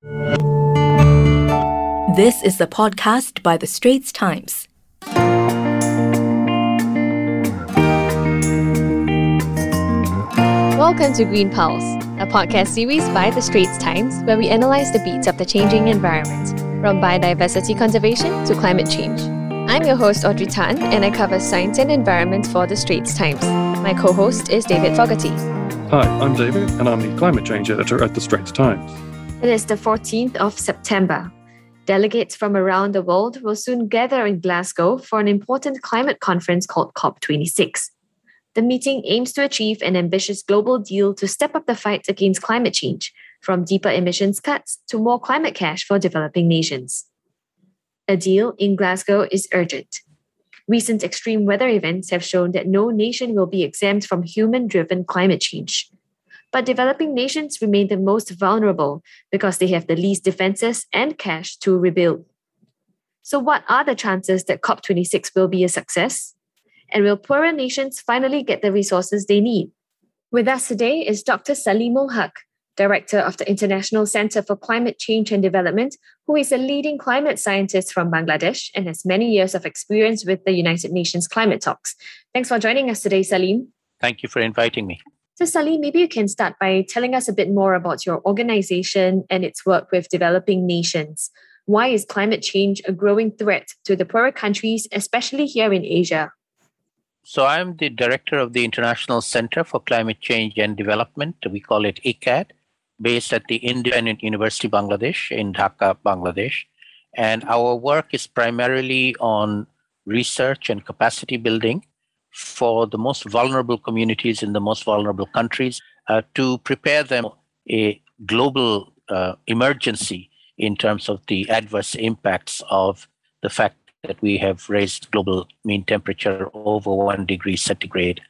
This is the podcast by The Straits Times. Welcome to Green Pulse, a podcast series by The Straits Times where we analyze the beats of the changing environment, from biodiversity conservation to climate change. I'm your host, Audrey Tan, and I cover science and environment for The Straits Times. My co host is David Fogarty. Hi, I'm David, and I'm the climate change editor at The Straits Times. It is the 14th of September. Delegates from around the world will soon gather in Glasgow for an important climate conference called COP26. The meeting aims to achieve an ambitious global deal to step up the fight against climate change, from deeper emissions cuts to more climate cash for developing nations. A deal in Glasgow is urgent. Recent extreme weather events have shown that no nation will be exempt from human driven climate change. But developing nations remain the most vulnerable because they have the least defenses and cash to rebuild. So, what are the chances that COP26 will be a success? And will poorer nations finally get the resources they need? With us today is Dr. Saleemul Huq, Director of the International Center for Climate Change and Development, who is a leading climate scientist from Bangladesh and has many years of experience with the United Nations climate talks. Thanks for joining us today, Salim. Thank you for inviting me. So, Salim, maybe you can start by telling us a bit more about your organization and its work with developing nations. Why is climate change a growing threat to the poorer countries, especially here in Asia? So I'm the director of the International Center for Climate Change and Development. We call it ICAD, based at the Independent University Bangladesh in Dhaka, Bangladesh. And our work is primarily on research and capacity building for the most vulnerable communities in the most vulnerable countries uh, to prepare them a global uh, emergency in terms of the adverse impacts of the fact that we have raised global mean temperature over one degree centigrade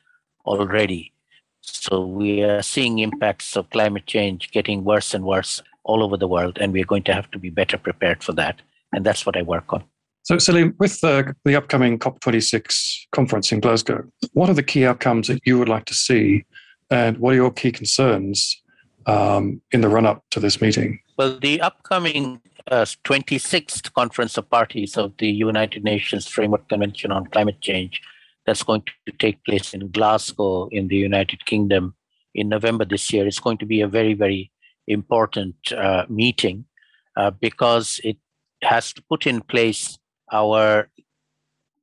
already. So we are seeing impacts of climate change getting worse and worse all over the world, and we're going to have to be better prepared for that. And that's what I work on. So, Salim, with uh, the upcoming COP26 conference in Glasgow, what are the key outcomes that you would like to see, and what are your key concerns um, in the run up to this meeting? Well, the upcoming uh, 26th Conference of Parties of the United Nations Framework Convention on Climate Change that's going to take place in Glasgow in the United Kingdom in November this year is going to be a very, very important uh, meeting uh, because it has to put in place our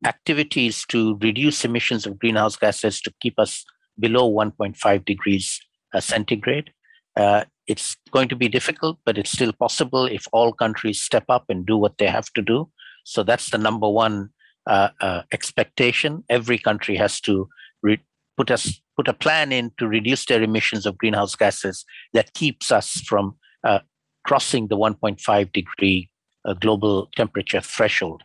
activities to reduce emissions of greenhouse gases to keep us below 1.5 degrees uh, centigrade. Uh, it's going to be difficult, but it's still possible if all countries step up and do what they have to do. So that's the number one uh, uh, expectation. Every country has to re- put us put a plan in to reduce their emissions of greenhouse gases that keeps us from uh, crossing the 1.5 degree uh, global temperature threshold.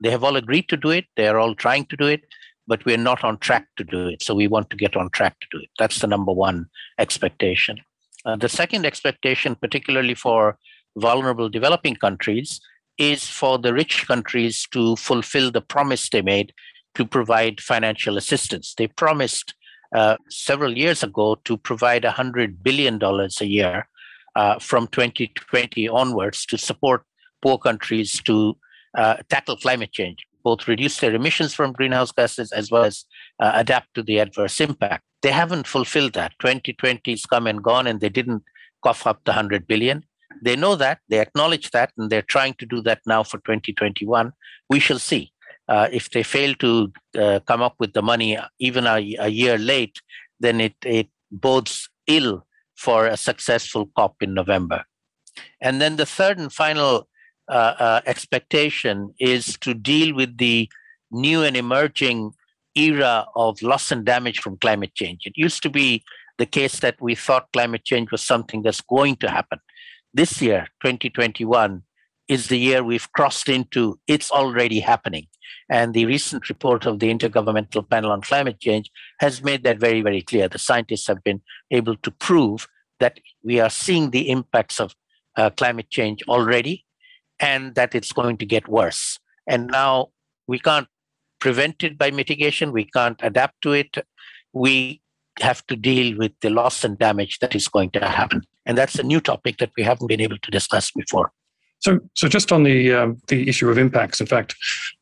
They have all agreed to do it. They are all trying to do it, but we're not on track to do it. So we want to get on track to do it. That's the number one expectation. Uh, the second expectation, particularly for vulnerable developing countries, is for the rich countries to fulfill the promise they made to provide financial assistance. They promised uh, several years ago to provide $100 billion a year uh, from 2020 onwards to support poor countries to uh, tackle climate change, both reduce their emissions from greenhouse gases as well as uh, adapt to the adverse impact they haven't fulfilled that. 2020's come and gone, and they didn't cough up the 100 billion. They know that, they acknowledge that, and they're trying to do that now for 2021. We shall see. Uh, if they fail to uh, come up with the money even a, a year late, then it, it bodes ill for a successful COP in November. And then the third and final uh, uh expectation is to deal with the new and emerging era of loss and damage from climate change. It used to be the case that we thought climate change was something that's going to happen. This year, 2021, is the year we've crossed into it's already happening. And the recent report of the Intergovernmental Panel on Climate Change has made that very, very clear. The scientists have been able to prove that we are seeing the impacts of uh, climate change already and that it's going to get worse. And now we can't prevent it by mitigation. We can't adapt to it. We have to deal with the loss and damage that is going to happen. And that's a new topic that we haven't been able to discuss before. So, so just on the um, the issue of impacts, in fact,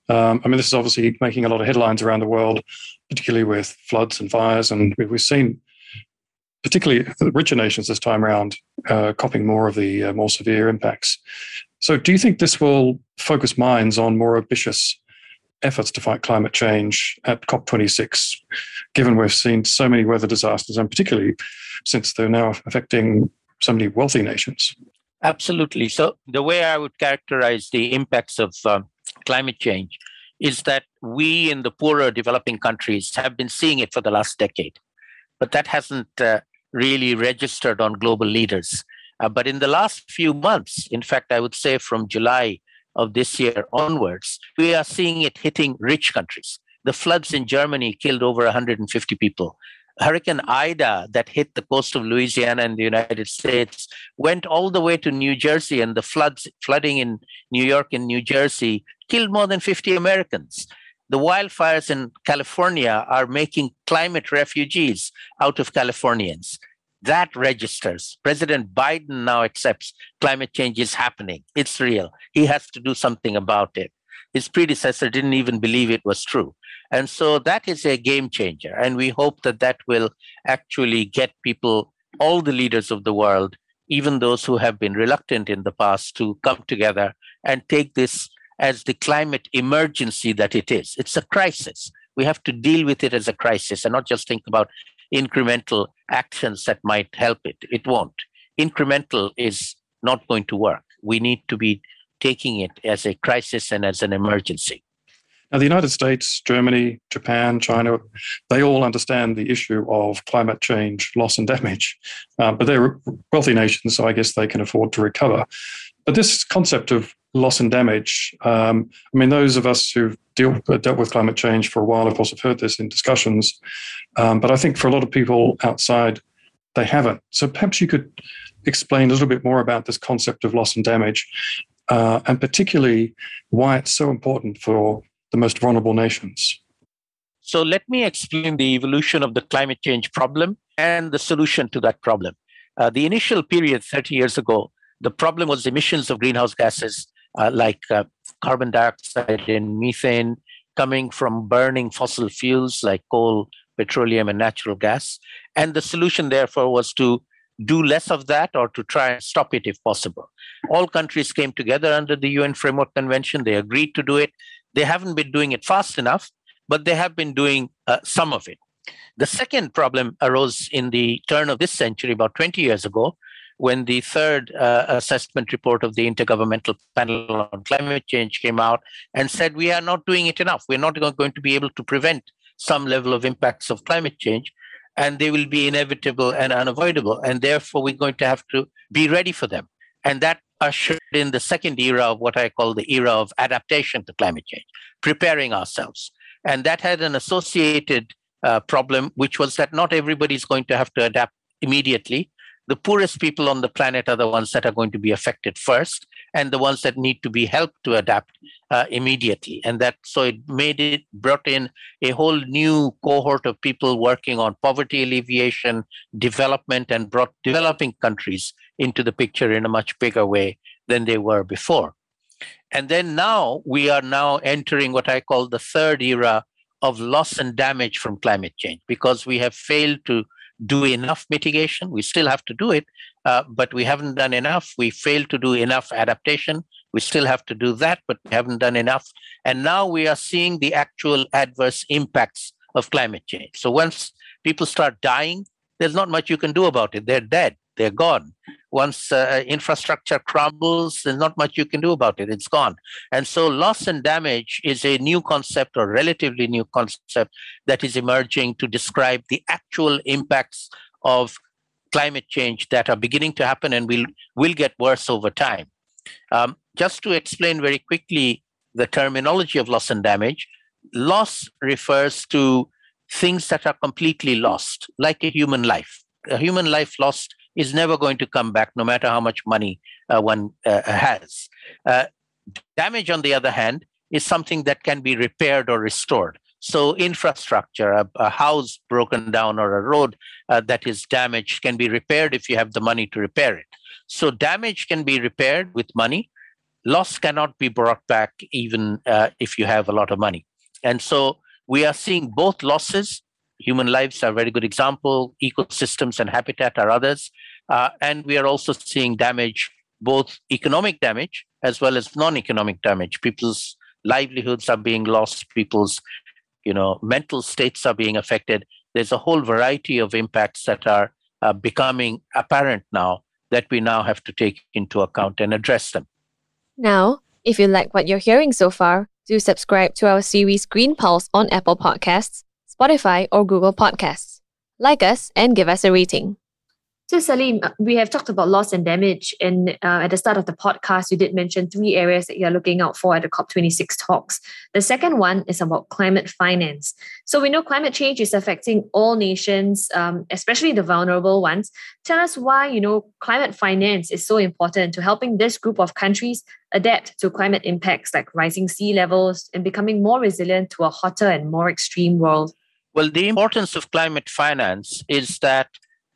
um, I mean, this is obviously making a lot of headlines around the world, particularly with floods and fires, and we've seen, particularly the richer nations this time around, uh, copying more of the uh, more severe impacts. So, do you think this will focus minds on more ambitious efforts to fight climate change at COP26, given we've seen so many weather disasters, and particularly since they're now affecting so many wealthy nations? Absolutely. So, the way I would characterize the impacts of uh, climate change is that we in the poorer developing countries have been seeing it for the last decade, but that hasn't uh, really registered on global leaders. Uh, but in the last few months, in fact, I would say from July of this year onwards, we are seeing it hitting rich countries. The floods in Germany killed over 150 people. Hurricane Ida that hit the coast of Louisiana in the United States went all the way to New Jersey, and the floods flooding in New York and New Jersey killed more than 50 Americans. The wildfires in California are making climate refugees out of Californians. That registers. President Biden now accepts climate change is happening. It's real. He has to do something about it. His predecessor didn't even believe it was true. And so that is a game changer. And we hope that that will actually get people, all the leaders of the world, even those who have been reluctant in the past, to come together and take this as the climate emergency that it is. It's a crisis. We have to deal with it as a crisis and not just think about incremental actions that might help it. It won't. Incremental is not going to work. We need to be taking it as a crisis and as an emergency. Now, the United States, Germany, Japan, China, they all understand the issue of climate change, loss and damage. Uh, but they're wealthy nations, so I guess they can afford to recover. But this concept of loss and damage, um, I mean, those of us who've deal, uh, dealt with climate change for a while, of course, have heard this in discussions. Um, but I think for a lot of people outside, they haven't. So perhaps you could explain a little bit more about this concept of loss and damage, uh, and particularly why it's so important for the most vulnerable nations. So let me explain the evolution of the climate change problem and the solution to that problem. Uh, the initial period 30 years ago, the problem was emissions of greenhouse gases uh, like uh, carbon dioxide and methane coming from burning fossil fuels like coal, petroleum, and natural gas. And the solution, therefore, was to do less of that or to try and stop it if possible. All countries came together under the UN Framework Convention. They agreed to do it. They haven't been doing it fast enough, but they have been doing uh, some of it. The second problem arose in the turn of this century, about 20 years ago, when the third uh, assessment report of the Intergovernmental Panel on Climate Change came out and said we are not doing it enough. We're not going to be able to prevent some level of impacts of climate change, and they will be inevitable and unavoidable. And therefore, we're going to have to be ready for them. And that ushered in the second era of what I call the era of adaptation to climate change, preparing ourselves. And that had an associated uh, problem, which was that not everybody is going to have to adapt immediately. The poorest people on the planet are the ones that are going to be affected first, and the ones that need to be helped to adapt uh, immediately. And that so it made it brought in a whole new cohort of people working on poverty alleviation, development, and brought developing countries into the picture in a much bigger way than they were before. And then now we are now entering what I call the third era of loss and damage from climate change because we have failed to do enough mitigation. We still have to do it, uh, but we haven't done enough. We failed to do enough adaptation. We still have to do that, but we haven't done enough. And now we are seeing the actual adverse impacts of climate change. So once people start dying, there's not much you can do about it. They're dead they're gone. Once uh, infrastructure crumbles, there's not much you can do about it. It's gone. And so, loss and damage is a new concept or relatively new concept that is emerging to describe the actual impacts of climate change that are beginning to happen and will, will get worse over time. Um, just to explain very quickly the terminology of loss and damage, loss refers to things that are completely lost, like a human life. A human life lost is never going to come back, no matter how much money uh, one uh, has. Uh, damage, on the other hand, is something that can be repaired or restored. So, infrastructure, a, a house broken down or a road uh, that is damaged can be repaired if you have the money to repair it. So, damage can be repaired with money. Loss cannot be brought back even uh, if you have a lot of money. And so, we are seeing both losses. Human lives are a very good example, ecosystems and habitat are others. Uh, and we are also seeing damage, both economic damage as well as non economic damage. People's livelihoods are being lost, people's you know mental states are being affected. There's a whole variety of impacts that are uh, becoming apparent now that we now have to take into account and address them. Now if you like what you're hearing so far do subscribe to our series green pulse on apple podcasts spotify or google podcasts like us and give us a rating so, Salim, uh, we have talked about loss and damage. And uh, at the start of the podcast, you did mention three areas that you're looking out for at the COP26 talks. The second one is about climate finance. So, we know climate change is affecting all nations, um, especially the vulnerable ones. Tell us why, you know, climate finance is so important to helping this group of countries adapt to climate impacts like rising sea levels and becoming more resilient to a hotter and more extreme world. Well, the importance of climate finance is that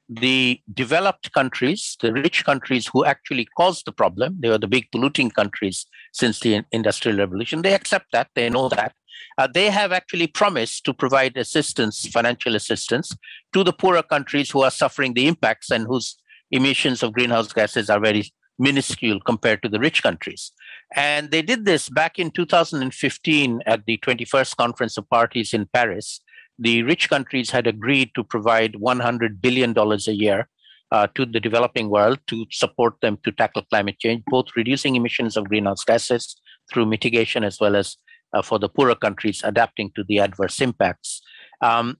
the developed countries, the rich countries who actually caused the problem, they were the big polluting countries since the Industrial Revolution, they accept that, they know that. Uh, they have actually promised to provide assistance, financial assistance, to the poorer countries who are suffering the impacts and whose emissions of greenhouse gases are very minuscule compared to the rich countries. And they did this back in 2015 at the 21st Conference of Parties in Paris the rich countries had agreed to provide $100 billion a year uh, to the developing world to support them to tackle climate change, both reducing emissions of greenhouse gases through mitigation as well as uh, for the poorer countries adapting to the adverse impacts. Um,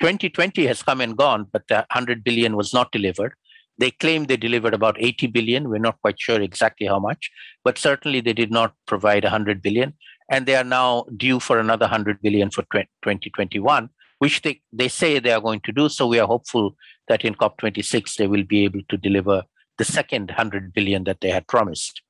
2020 has come and gone, but the 100 billion was not delivered. They claim they delivered about 80 billion. We're not quite sure exactly how much, but certainly they did not provide 100 billion. And they are now due for another 100 billion for 2021 which they, they say they are going to do. So we are hopeful that in COP26 they will be able to deliver the second 100 billion that they had promised.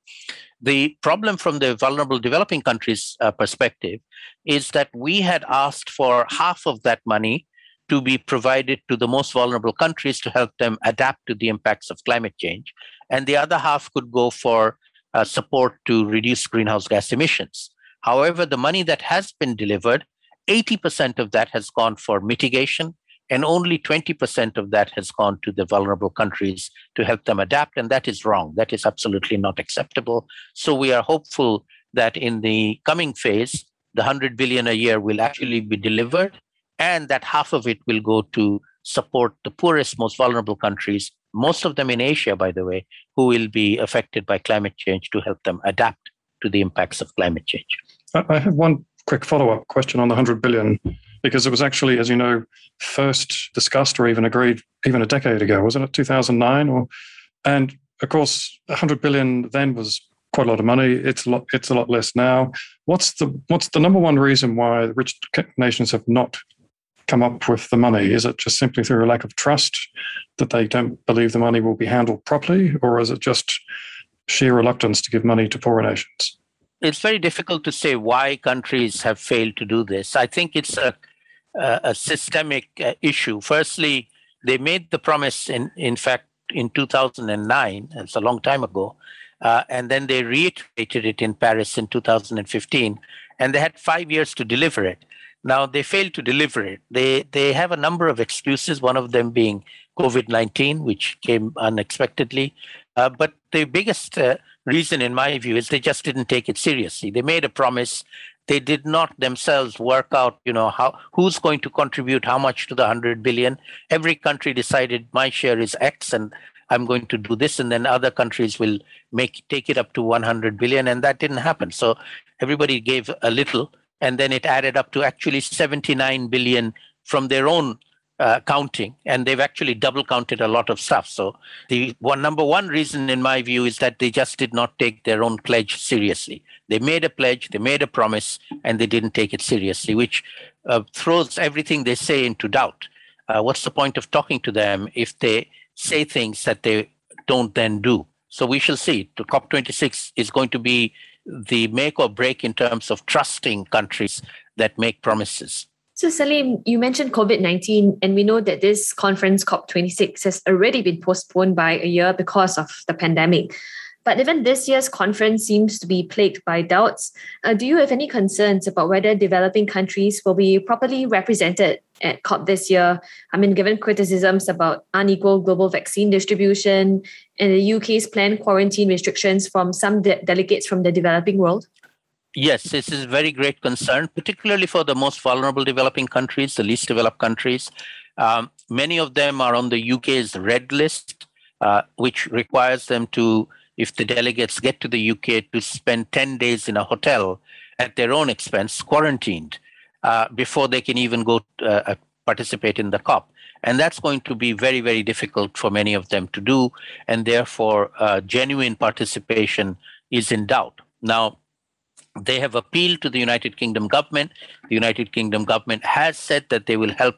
The problem from the vulnerable developing countries uh, perspective is that we had asked for half of that money to be provided to the most vulnerable countries to help them adapt to the impacts of climate change. And the other half could go for uh, support to reduce greenhouse gas emissions. However, the money that has been delivered 80% of that has gone for mitigation, and only 20% of that has gone to the vulnerable countries to help them adapt. And that is wrong. That is absolutely not acceptable. So we are hopeful that in the coming phase, the 100 billion a year will actually be delivered, and that half of it will go to support the poorest, most vulnerable countries, most of them in Asia, by the way, who will be affected by climate change to help them adapt to the impacts of climate change. I have one quick follow up question on the 100 billion, because it was actually, as you know, first discussed or even agreed even a decade ago, wasn't it 2009? Or, and of course, 100 billion then was quite a lot of money. It's a lot. It's a lot less now. What's the what's the number one reason why the rich nations have not come up with the money? Is it just simply through a lack of trust that they don't believe the money will be handled properly, or is it just sheer reluctance to give money to poorer nations? it's very difficult to say why countries have failed to do this. I think it's a, a, a systemic uh, issue. Firstly, they made the promise in, in fact, in 2009, it's a long time ago, uh, and then they reiterated it in Paris in 2015, and they had five years to deliver it. Now they failed to deliver it. They they have a number of excuses. One of them being COVID nineteen, which came unexpectedly. Uh, but the biggest uh, reason, in my view, is they just didn't take it seriously. They made a promise. They did not themselves work out, you know, how who's going to contribute how much to the hundred billion. Every country decided my share is X, and I'm going to do this, and then other countries will make take it up to 100 billion, and that didn't happen. So everybody gave a little, and then it added up to actually 79 billion from their own uh, counting, and they've actually double counted a lot of stuff. So the one number one reason, in my view, is that they just did not take their own pledge seriously. They made a pledge, they made a promise, and they didn't take it seriously, which uh, throws everything they say into doubt. Uh, what's the point of talking to them if they say things that they don't then do? So we shall see. The COP26 is going to be the make or break in terms of trusting countries that make promises. So, Salim, you mentioned COVID 19, and we know that this conference, COP26, has already been postponed by a year because of the pandemic. But even this year's conference seems to be plagued by doubts. Uh, do you have any concerns about whether developing countries will be properly represented at COP this year? I mean, given criticisms about unequal global vaccine distribution and the UK's planned quarantine restrictions from some de- delegates from the developing world? Yes, this is a very great concern, particularly for the most vulnerable developing countries, the least developed countries. Um, many of them are on the UK's red list, uh, which requires them to, if the delegates get to the UK, to spend 10 days in a hotel at their own expense, quarantined, uh, before they can even go uh, uh participate in the COP. And that's going to be very, very difficult for many of them to do. And therefore, uh, genuine participation is in doubt. Now, they have appealed to the United Kingdom government. The United Kingdom government has said that they will help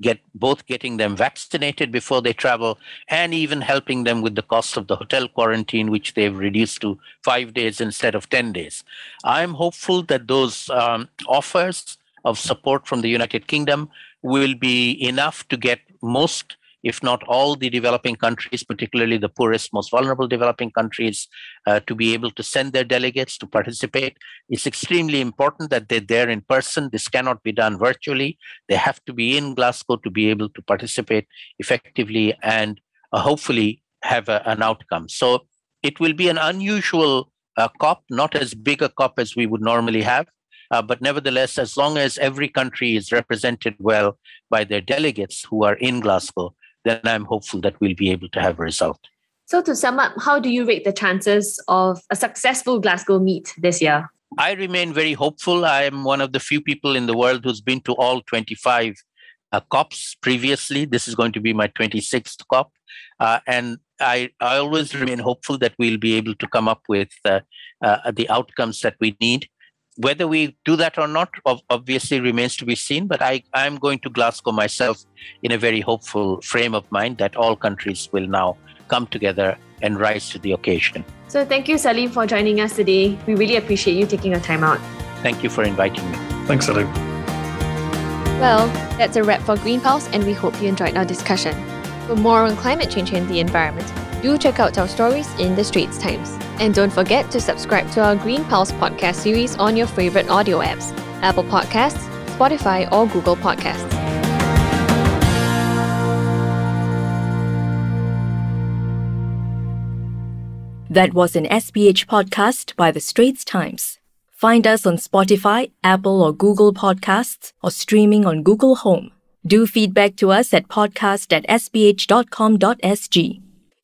get both getting them vaccinated before they travel and even helping them with the cost of the hotel quarantine, which they've reduced to five days instead of 10 days. I'm hopeful that those um, offers of support from the United Kingdom will be enough to get most if not all the developing countries, particularly the poorest, most vulnerable developing countries, uh, to be able to send their delegates to participate. It's extremely important that they're there in person. This cannot be done virtually. They have to be in Glasgow to be able to participate effectively and uh, hopefully have a, an outcome. So it will be an unusual uh, COP, not as big a COP as we would normally have. Uh, but nevertheless, as long as every country is represented well by their delegates who are in Glasgow, then I'm hopeful that we'll be able to have a result. So, to sum up, how do you rate the chances of a successful Glasgow meet this year? I remain very hopeful. I am one of the few people in the world who's been to all 25 uh, COPs previously. This is going to be my 26th COP. Uh, and I, I always remain hopeful that we'll be able to come up with uh, uh the outcomes that we need whether we do that or not obviously remains to be seen but i i'm going to glasgow myself in a very hopeful frame of mind that all countries will now come together and rise to the occasion. So thank you salim for joining us today. We really appreciate you taking your time out. Thank you for inviting me. Thanks salim. Well that's a wrap for green pulse and we hope you enjoyed our discussion. For more on climate change and the environment do check out our stories in the straits times and don't forget to subscribe to our Green Pulse podcast series on your favorite audio apps Apple Podcasts, Spotify, or Google Podcasts. That was an SPH podcast by The Straits Times. Find us on Spotify, Apple, or Google Podcasts, or streaming on Google Home. Do feedback to us at podcast at sph.com.sg.